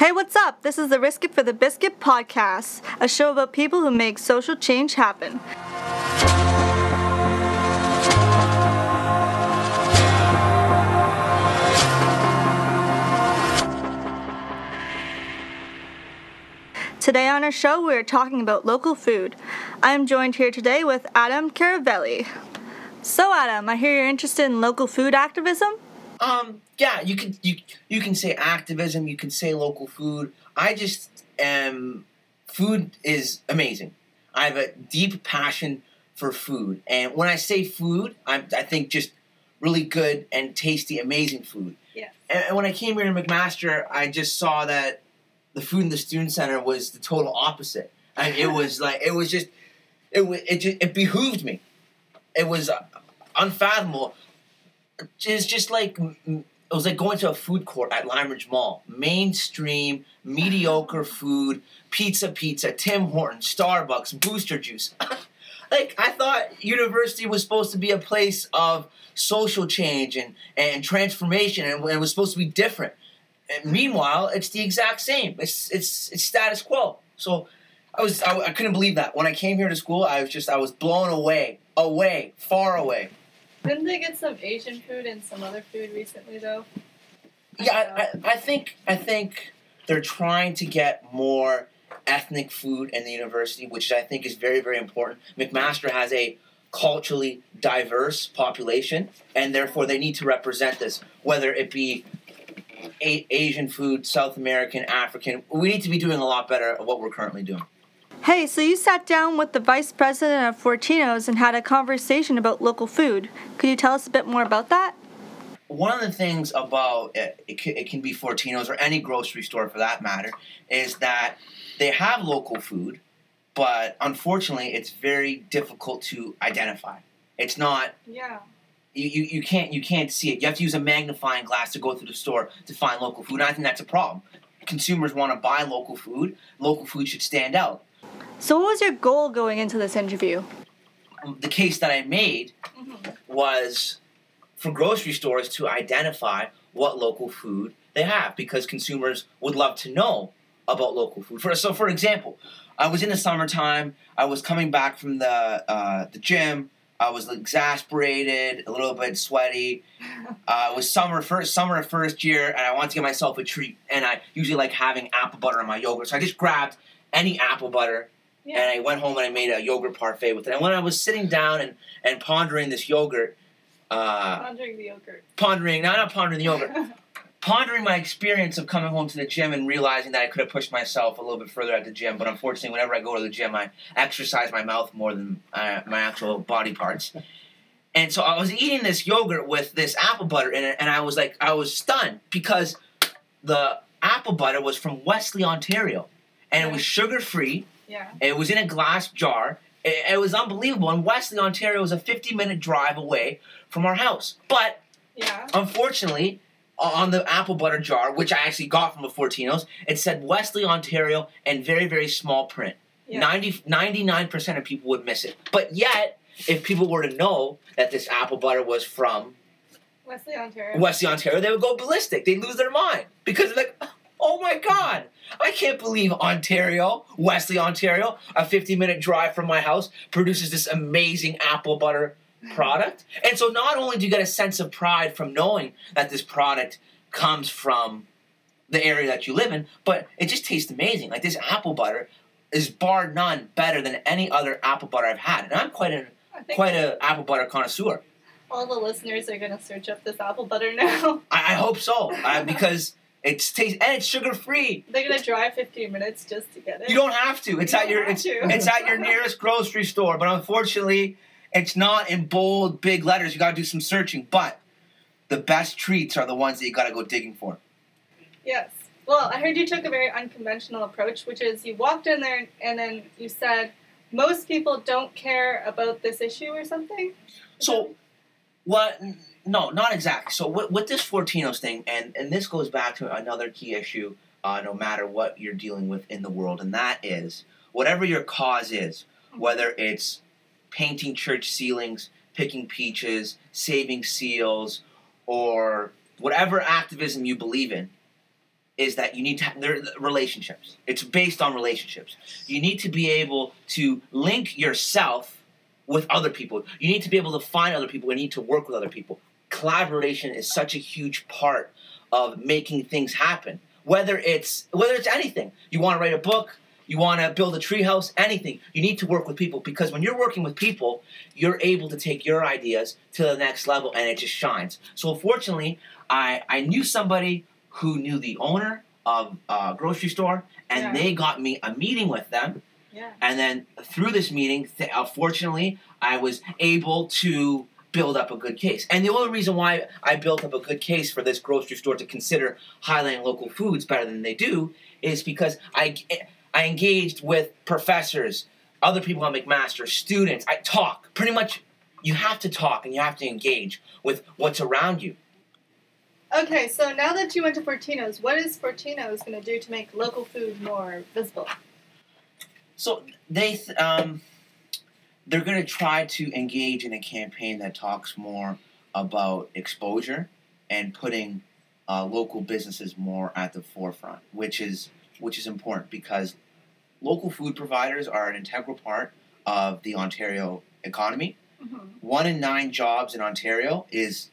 Hey, what's up? This is the Risk It for the Biscuit podcast, a show about people who make social change happen. Today on our show, we are talking about local food. I am joined here today with Adam Caravelli. So, Adam, I hear you're interested in local food activism? Um, yeah, you can you you can say activism, you can say local food. I just am food is amazing. I have a deep passion for food, and when I say food, I I think just really good and tasty, amazing food. Yeah. And, and when I came here to McMaster, I just saw that the food in the student center was the total opposite. And it was like it was just it it just, it behooved me. It was unfathomable. It's just like it was like going to a food court at Lime Ridge Mall. Mainstream, mediocre food, pizza, pizza, Tim Hortons, Starbucks, Booster Juice. like I thought university was supposed to be a place of social change and, and transformation and it was supposed to be different. And meanwhile, it's the exact same. It's it's it's status quo. So I was I, I couldn't believe that when I came here to school. I was just I was blown away, away, far away. Didn't they get some Asian food and some other food recently, though? Yeah, I, I, I think I think they're trying to get more ethnic food in the university, which I think is very very important. McMaster has a culturally diverse population, and therefore they need to represent this, whether it be a- Asian food, South American, African. We need to be doing a lot better at what we're currently doing. Hey, so you sat down with the vice president of Fortino's and had a conversation about local food. Could you tell us a bit more about that? one of the things about it, it, can, it can be Fortino's or any grocery store for that matter, is that they have local food, but unfortunately, it's very difficult to identify. It's not Yeah. you, you, you can't you can't see it. You have to use a magnifying glass to go through the store to find local food. And I think that's a problem. Consumers want to buy local food. Local food should stand out. So, what was your goal going into this interview? the case that I made was for grocery stores to identify what local food they have because consumers would love to know about local food. For so, for example, I was in the summertime. I was coming back from the uh, the gym. I was exasperated, a little bit sweaty. Uh, it was summer first summer of first year, and I wanted to get myself a treat. And I usually like having apple butter in my yogurt, so I just grabbed any apple butter and I went home and I made a yogurt parfait with it. And when I was sitting down and, and pondering this yogurt, uh, Pondering the yogurt. pondering, no, not pondering the yogurt, pondering my experience of coming home to the gym and realizing that I could have pushed myself a little bit further at the gym. But unfortunately, whenever I go to the gym, I exercise my mouth more than uh, my actual body parts. And so I was eating this yogurt with this apple butter in it, and I was like, I was stunned because the apple butter was from Wellesley, Ontario, and it was sugar free. yeah. It was in a glass jar. It, it was unbelievable. And Wellesley, Ontario was a 50 minute drive away from our house. But Yeah. unfortunately, on the apple butter jar, which I actually got from the Fortinos, it said Wellesley, Ontario, and very, very small print. Yeah. 90, 99% of people would miss it. But yet, if people were to know that this apple butter was from Wellesley, Ontario. Wellesley, Ontario, they would go ballistic. They'd lose their mind because they're like, oh, oh my god, I can't believe Ontario, Wellesley, Ontario, a 50 minute drive from my house, produces this amazing apple butter product. And so not only do you get a sense of pride from knowing that this product comes from the area that you live in, but it just tastes amazing. Like this apple butter is bar none better than any other apple butter I've had. And I'm quite an quite a apple butter connoisseur. all the listeners are going to search up this apple butter now. I, I hope so uh, because it's taste and it's sugar free. They're to drive 15 minutes just to get it. You don't have to. It's You at your it's, it's at your nearest grocery store. But unfortunately, it's not in bold big letters. You got to do some searching. But the best treats are the ones that you got to go digging for. Yes. Well, I heard you took a very unconventional approach, which is you walked in there and then you said, most people don't care about this issue or something. So what? No, not exactly. So with, with this Fortinos thing, and and this goes back to another key issue. Uh, no matter what you're dealing with in the world, and that is whatever your cause is, whether it's painting church ceilings, picking peaches, saving seals, or whatever activism you believe in, is that you need to have relationships. It's based on relationships. You need to be able to link yourself with other people. You need to be able to find other people. You need to work with other people. Collaboration is such a huge part of making things happen. Whether it's whether it's anything, you want to write a book, you want to build a treehouse, anything, you need to work with people because when you're working with people, you're able to take your ideas to the next level and it just shines. So fortunately, I I knew somebody who knew the owner of a grocery store, and Yeah. they got me a meeting with them. Yeah. And then through this meeting, th- uh, fortunately, I was able to build up a good case. And the only reason why I built up a good case for this grocery store to consider highlighting local foods better than they do is because I, I engaged with professors, other people on McMaster, students. I talk. Pretty much, you have to talk and you have to engage with what's around you. Okay, so now that you went to Fortino's, what is Fortino's going to do to make local food more visible? So they th- um, they're going to try to engage in a campaign that talks more about exposure and putting uh, local businesses more at the forefront, which is which is important because local food providers are an integral part of the Ontario economy. Mm-hmm. One in nine jobs in Ontario is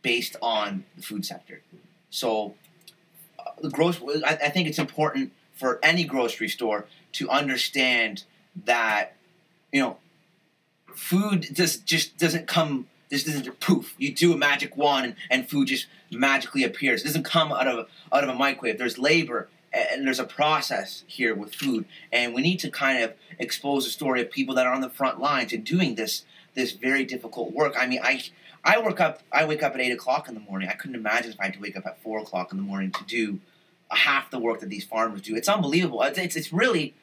based on the food sector. So, uh, the gross. I, I think it's important for any grocery store to understand that you know food just just doesn't come. This isn't poof. You do a magic wand and, and food just magically appears. It doesn't come out of out of a microwave. There's labor and there's a process here with food, and we need to kind of expose the story of people that are on the front lines and doing this this very difficult work. I mean, I I work up. I wake up at eight o'clock in the morning. I couldn't imagine if I had to wake up at four o'clock in the morning to do half the work that these farmers do. It's unbelievable. It's it's, it's really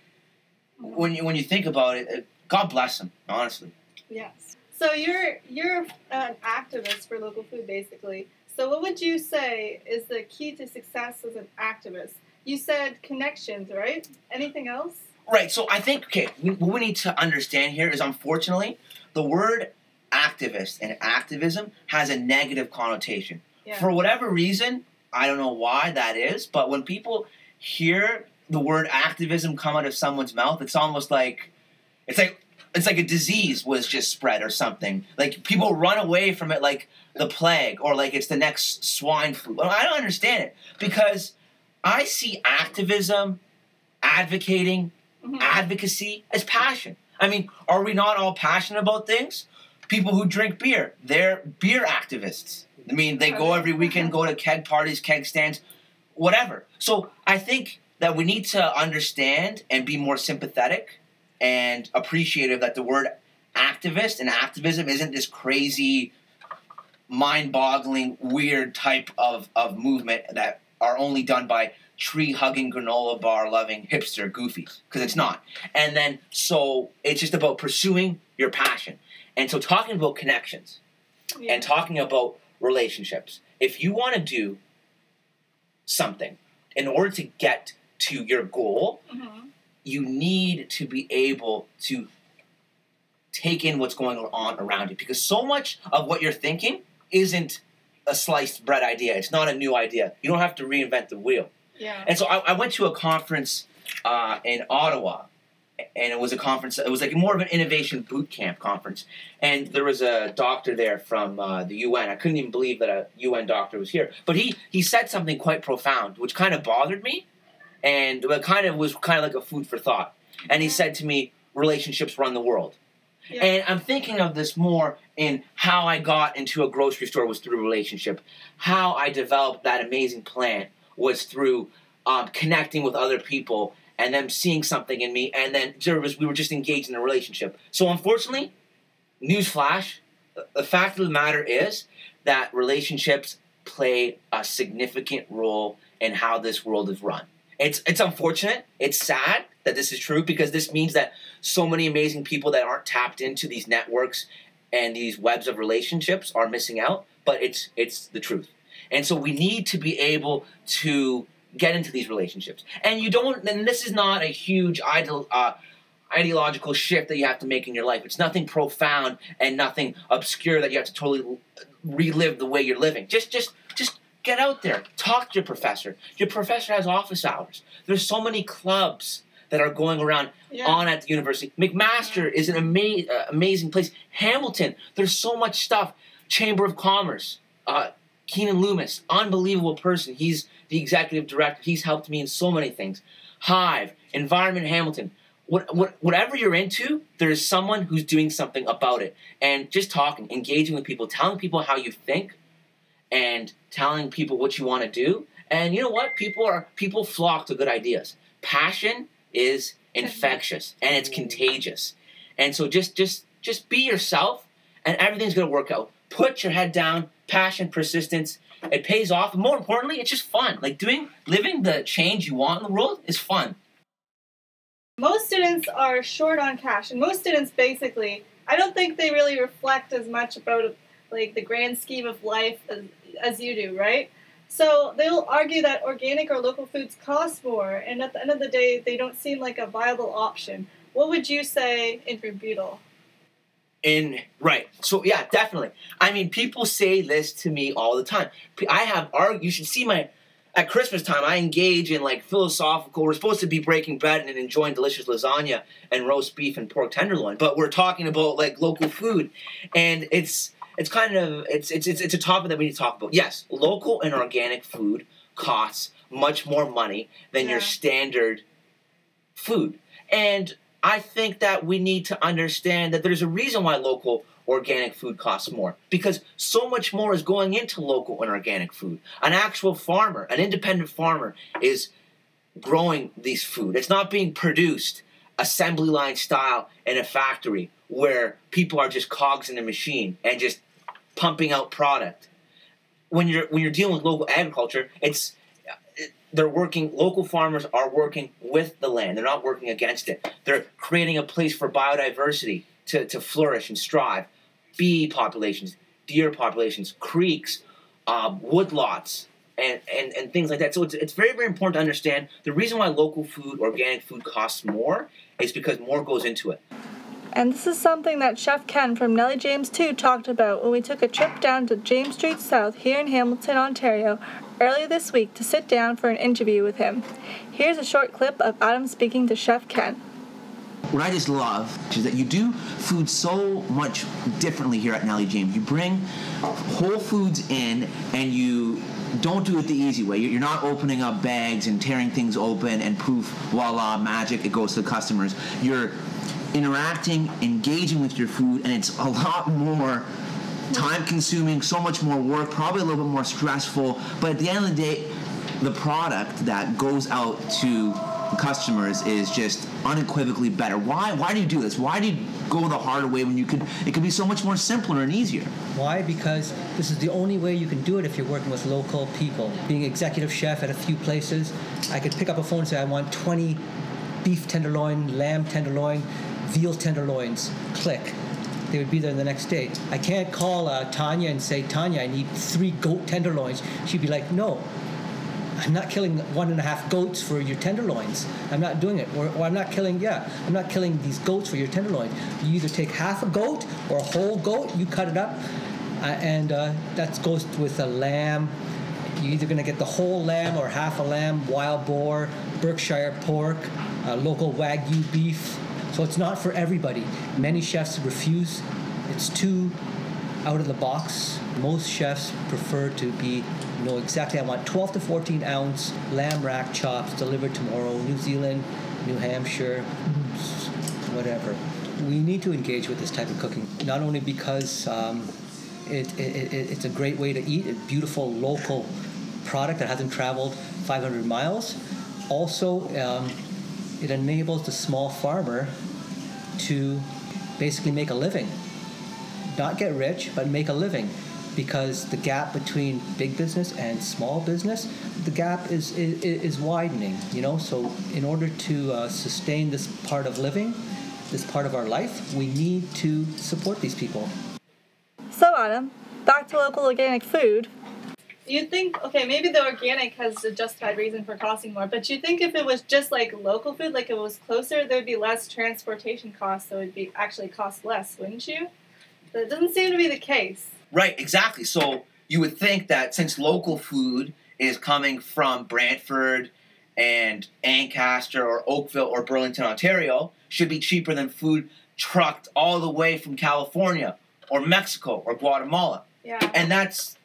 when you when you think about it. God bless them, honestly. Yes. So you're you're an activist for local food, basically. So what would you say is the key to success as an activist? You said connections, right? Anything else? Right. So I think okay, we, what we need to understand here is unfortunately the word activist and activism has a negative connotation. Yeah. For whatever reason, I don't know why that is, but when people hear the word activism come out of someone's mouth, it's almost like it's like it's like a disease was just spread or something. Like people run away from it like the plague or like it's the next swine flu. I don't understand it because I see activism, advocating, Mhm. advocacy as passion. I mean, are we not all passionate about things? People who drink beer, they're beer activists. I mean, they go every weekend, go to keg parties, keg stands, whatever. So I think that we need to understand and be more sympathetic and appreciative that the word activist and activism isn't this crazy, mind boggling, weird type of, of movement that are only done by tree hugging, granola bar loving hipster goofies. Because it's not. And then, so it's just about pursuing your passion. And so, talking about connections Yeah. and talking about relationships. If you want to do something in order to get to your goal, Mhm. you need to be able to take in what's going on around you because so much of what you're thinking isn't a sliced bread idea. It's not a new idea. You don't have to reinvent the wheel. Yeah. And so I, I went to a conference uh, in Ottawa, and it was a conference. It was like more of an innovation boot camp conference, and there was a doctor there from uh, the UN. I couldn't even believe that a UN doctor was here, but he he said something quite profound, which kind of bothered me, and it kind of was kind of like a food for thought. And he said to me, "Relationships run the world." Yeah. And I'm thinking of this more in how I got into a grocery store was through a relationship. How I developed that amazing plant was through um, connecting with other people and them seeing something in me, and then there was, we were just engaged in a relationship. So unfortunately, newsflash, the fact of the matter is that relationships play a significant role in how this world is run. It's it's unfortunate. It's sad that this is true because this means that so many amazing people that aren't tapped into these networks and these webs of relationships are missing out. But it's it's the truth, and so we need to be able to get into these relationships. And you don't. And this is not a huge ideal. Uh, ideological shift that you have to make in your life. It's nothing profound and nothing obscure that you have to totally relive the way you're living. Just just just Get out there, talk to your professor. Your professor has office hours. There's so many clubs that are going around Yeah. on at the university. McMaster is an ama- uh, amazing place. Hamilton, there's so much stuff. Chamber of Commerce, uh, Keanin Loomis, unbelievable person. He's the executive director. He's helped me in so many things. Hive, Environment Hamilton. What, what, whatever you're into, there's someone who's doing something about it. And just talking, engaging with people, telling people how you think, and telling people what you want to do. And you know what? People are people flock to good ideas. Passion is infectious and it's contagious. And so just just just be yourself and everything's gonna work out. Put your head down, passion, persistence. It pays off. More importantly, it's just fun. Like doing living the change you want in the world is fun. most students are short on cash, and most students basically, I don't think they really reflect as much about like the grand scheme of life as, as you do, right? So they'll argue that organic or local foods cost more, and at the end of the day, they don't seem like a viable option. What would you say in rebuttal? In right, so yeah, definitely. I mean, people say this to me all the time. I have arg. You should see my at Christmas time. I engage in like philosophical. We're supposed to be breaking bread and enjoying delicious lasagna and roast beef and pork tenderloin, but we're talking about like local food, and it's it's kind of it's it's it's, it's a topic that we need to talk about. Yes, local and organic food costs much more money than your standard food, and I think that we need to understand that there's a reason why local organic food costs more because so much more is going into local and organic food. An actual farmer, an independent farmer, is growing these food. It's not being produced assembly line style in a factory where people are just cogs in a machine and just pumping out product. When you're when you're dealing with local agriculture, it's they're working local farmers are working with the land. They're not working against it. They're creating a place for biodiversity to, to flourish and strive. Bee populations deer populations creeks um, woodlots and, and, and things like that so it's, it's very very important to understand the reason why local food organic food costs more is because more goes into it And this is something that Chef Ken from Nellie James 2 talked about when we took a trip down to James Street South here in Hamilton, Ontario, earlier this week to sit down for an interview with him. Here's a short clip of Adam speaking to Chef Ken. What I just love is that you do food so much differently here at Nellie James. You bring whole foods in and you don't do it the easy way. You're not opening up bags and tearing things open and poof, voila, magic, it goes to the customers. You're interacting, engaging with your food, and it's a lot more time consuming, so much more work, probably a little bit more stressful. But at the end of the day, the product that goes out to customers is just unequivocally better. Why? Why do you do this? Why do you go the harder way when you could? It could be so much more simpler and easier. Why? Because this is the only way you can do it if you're working with local people. Being executive chef at a few places, I could pick up a phone and say, I want 20 beef tenderloin, lamb tenderloin, veal tenderloins. Click. They would be there the next day. I can't call uh, Tanya and say, Tanya, I need three goat tenderloins. She'd be like, no, I'm not killing one and a half goats for your tenderloins. I'm not doing it. Or, or I'm not killing, yeah, I'm not killing these goats for your tenderloin. You either take half a goat or a whole goat, you cut it up, uh, and uh, that goes with a lamb. You're either going to get the whole lamb or half a lamb, wild boar, Berkshire pork, uh, local Wagyu beef. So it's not for everybody. Many chefs refuse. It's too out of the box. Most chefs prefer to be know exactly. I want 12 to 14 ounce lamb rack chops delivered tomorrow, New Zealand, New Hampshire, whatever. We need to engage with this type of cooking, not only because um, it, it, it, it's a great way to eat, a beautiful local product that hasn't traveled 500 miles. Also, um, it enables the small farmer to basically make a living not get rich, but make a living. Because the gap between big business and small business, the gap is, is, is widening, you know? So, in order to uh, sustain this part of living, this part of our life, we need to support these people. So, Adam, back to local organic food. You think okay, maybe the organic has a justified reason for costing more, but you think if it was just like local food, like it was closer, there'd be less transportation costs, so it'd be actually cost less, wouldn't you? That doesn't seem to be the case. Right, exactly. So you would think that since local food is coming from Brantford and Ancaster or Oakville or Burlington, Ontario, should be cheaper than food trucked all the way from California or Mexico or Guatemala. Yeah. And that's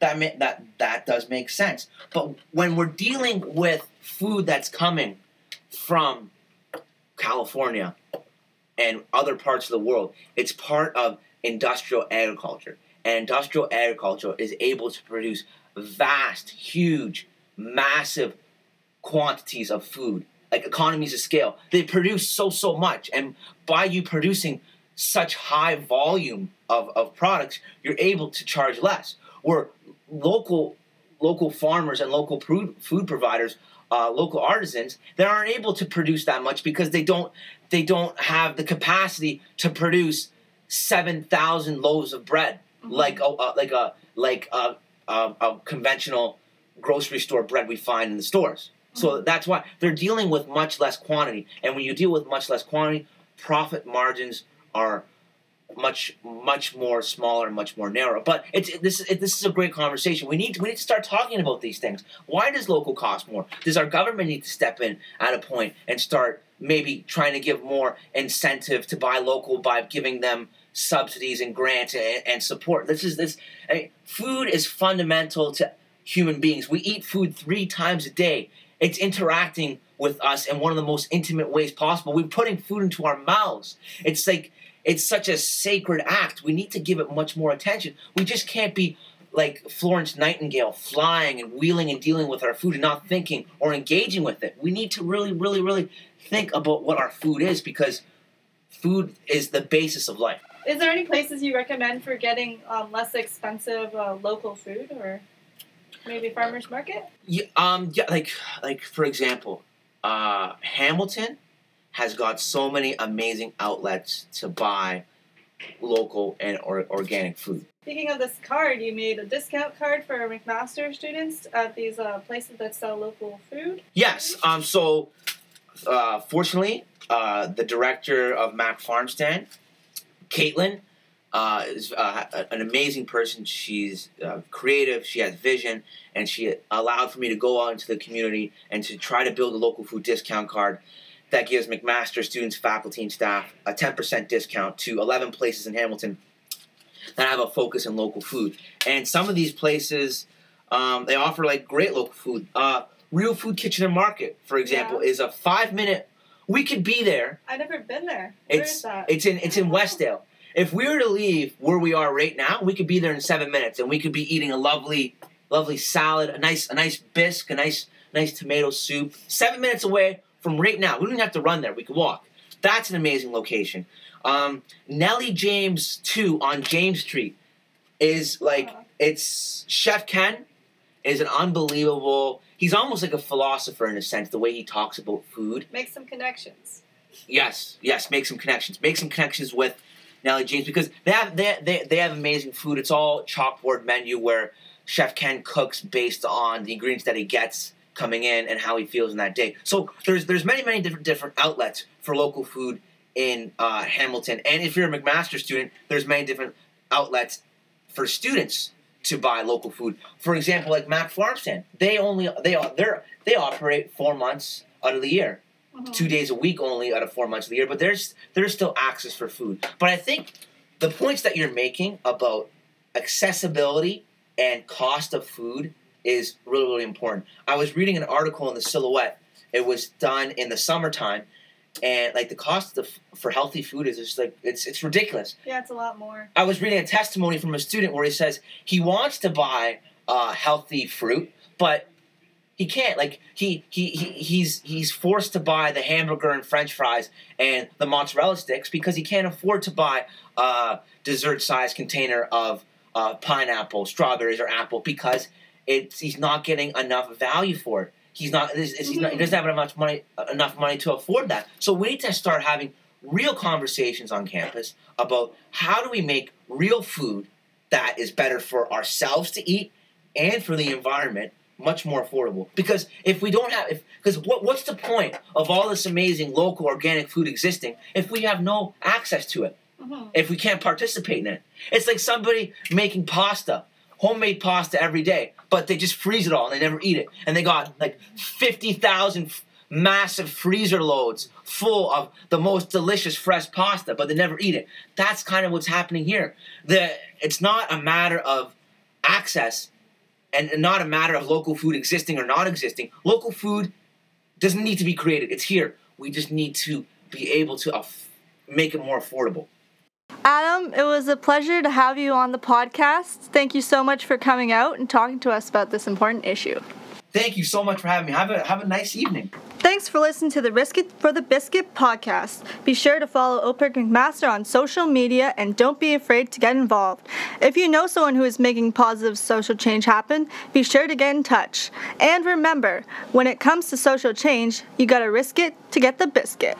that ma- that that does make sense. But when we're dealing with food that's coming from California and other parts of the world, it's part of industrial agriculture. And industrial agriculture is able to produce vast, huge, massive quantities of food, like economies of scale. They produce so, so much. And by you producing such high volume of, of products, you're able to charge less. Where local local farmers and local food, providers, uh, local artisans, they aren't able to produce that much because they don't they don't have the capacity to produce seven thousand loaves of bread Mm-hmm. like a, a like a like a, a, a conventional grocery store bread we find in the stores. So mm-hmm. that's why they're dealing with much less quantity, and when you deal with much less quantity, profit margins are much much more smaller, and much more narrow. But it's it, this it, this is a great conversation. We need to, we need to start talking about these things. Why does local cost more? Does our government need to step in at a point and start maybe trying to give more incentive to buy local by giving them subsidies and grants and, and support? This is this I mean, food is fundamental to human beings. We eat food three times a day. It's interacting with us in one of the most intimate ways possible. We're putting food into our mouths. It's like it's such a sacred act. We need to give it much more attention. We just can't be like Florence Nightingale, flying and wheeling and dealing with our food and not thinking or engaging with it. We need to really, really, really think about what our food is because food is the basis of life. Is there any places you recommend for getting um, less expensive uh, local food, or maybe farmers market? Yeah, um, yeah, like like for example, uh, Hamilton has got so many amazing outlets to buy local and or, organic food. Speaking of this card, you made a discount card for McMaster students at these uh, places that sell local food. Yes. Um. So, uh, fortunately, uh, the director of Mac Farm Stand, Caitlin, uh, is uh, an amazing person. She's uh, creative. She has vision, and she allowed for me to go out into the community and to try to build a local food discount card that gives McMaster students, faculty, and staff a 10% discount to 11 places in Hamilton that have a focus in local food. And some of these places, um, they offer like great local food. Uh, Real Food Kitchen and Market, for example, is a five minute. We could be there. I've never been there. Where It's is that? it's in it's in Westdale. If we were to leave where we are right now, we could be there in seven minutes, and we could be eating a lovely, lovely salad, a nice a nice bisque, a nice nice tomato soup. Seven minutes away from right now. We don't even have to run there. We could walk. That's an amazing location. Um, Nellie James two on James Street is like Uh-huh. it's Chef Ken is an unbelievable. He's almost like a philosopher in a sense, the way he talks about food. Make some connections. Yes, yes, make some connections. Make some connections with Nellie James because they have they, they, they have amazing food. It's all chalkboard menu where Chef Ken cooks based on the ingredients that he gets coming in and how he feels in that day. So there's there's many many different different outlets for local food in uh, Hamilton. And if you're a McMaster student, there's many different outlets for students to buy local food. For example, like Mac Farm Stand, they only they they they operate four months out of the year Mhm. two days a week only out of four months of the year, but there's there's still access for food. But I think the points that you're making about accessibility and cost of food is really really important. I was reading an article in the Silhouette. It was done in the summertime, and like the cost of for healthy food is just like it's it's ridiculous. Yeah, it's a lot more. I was reading a testimony from a student where he says he wants to buy uh, healthy fruit, but he can't. Like he, he he he's he's forced to buy the hamburger and French fries and the mozzarella sticks because he can't afford to buy a dessert-sized container of uh, pineapple, strawberries, or apple because it's he's not getting enough value for it. He's not. He's, he's not he doesn't have enough money enough money to afford that. So we need to start having real conversations on campus about how do we make real food that is better for ourselves to eat and for the environment much more affordable. Because if we don't have if because what, what's the point of all this amazing local organic food existing if we have no access to it? Hmm if we can't participate in it. It's like somebody making pasta homemade pasta every day, but they just freeze it all and they never eat it. And they got like 50,000 f- massive freezer loads full of the most delicious fresh pasta, but they never eat it. That's kind of what's happening here. The, it's not a matter of access and not a matter of local food existing or not existing. Local food doesn't need to be created, it's here. We just need to be able to make it more affordable. Adam, it was a pleasure to have you on the podcast. Thank you so much for coming out and talking to us about this important issue. Thank you so much for having me. Have a have a nice evening. Thanks for listening to the Risk It for the Biscuit podcast. Be sure to follow OPIRG McMaster on social media and don't be afraid to get involved. If you know someone who is making positive social change happen, be sure to get in touch. And remember, when it comes to social change, you gotta risk it to get the biscuit.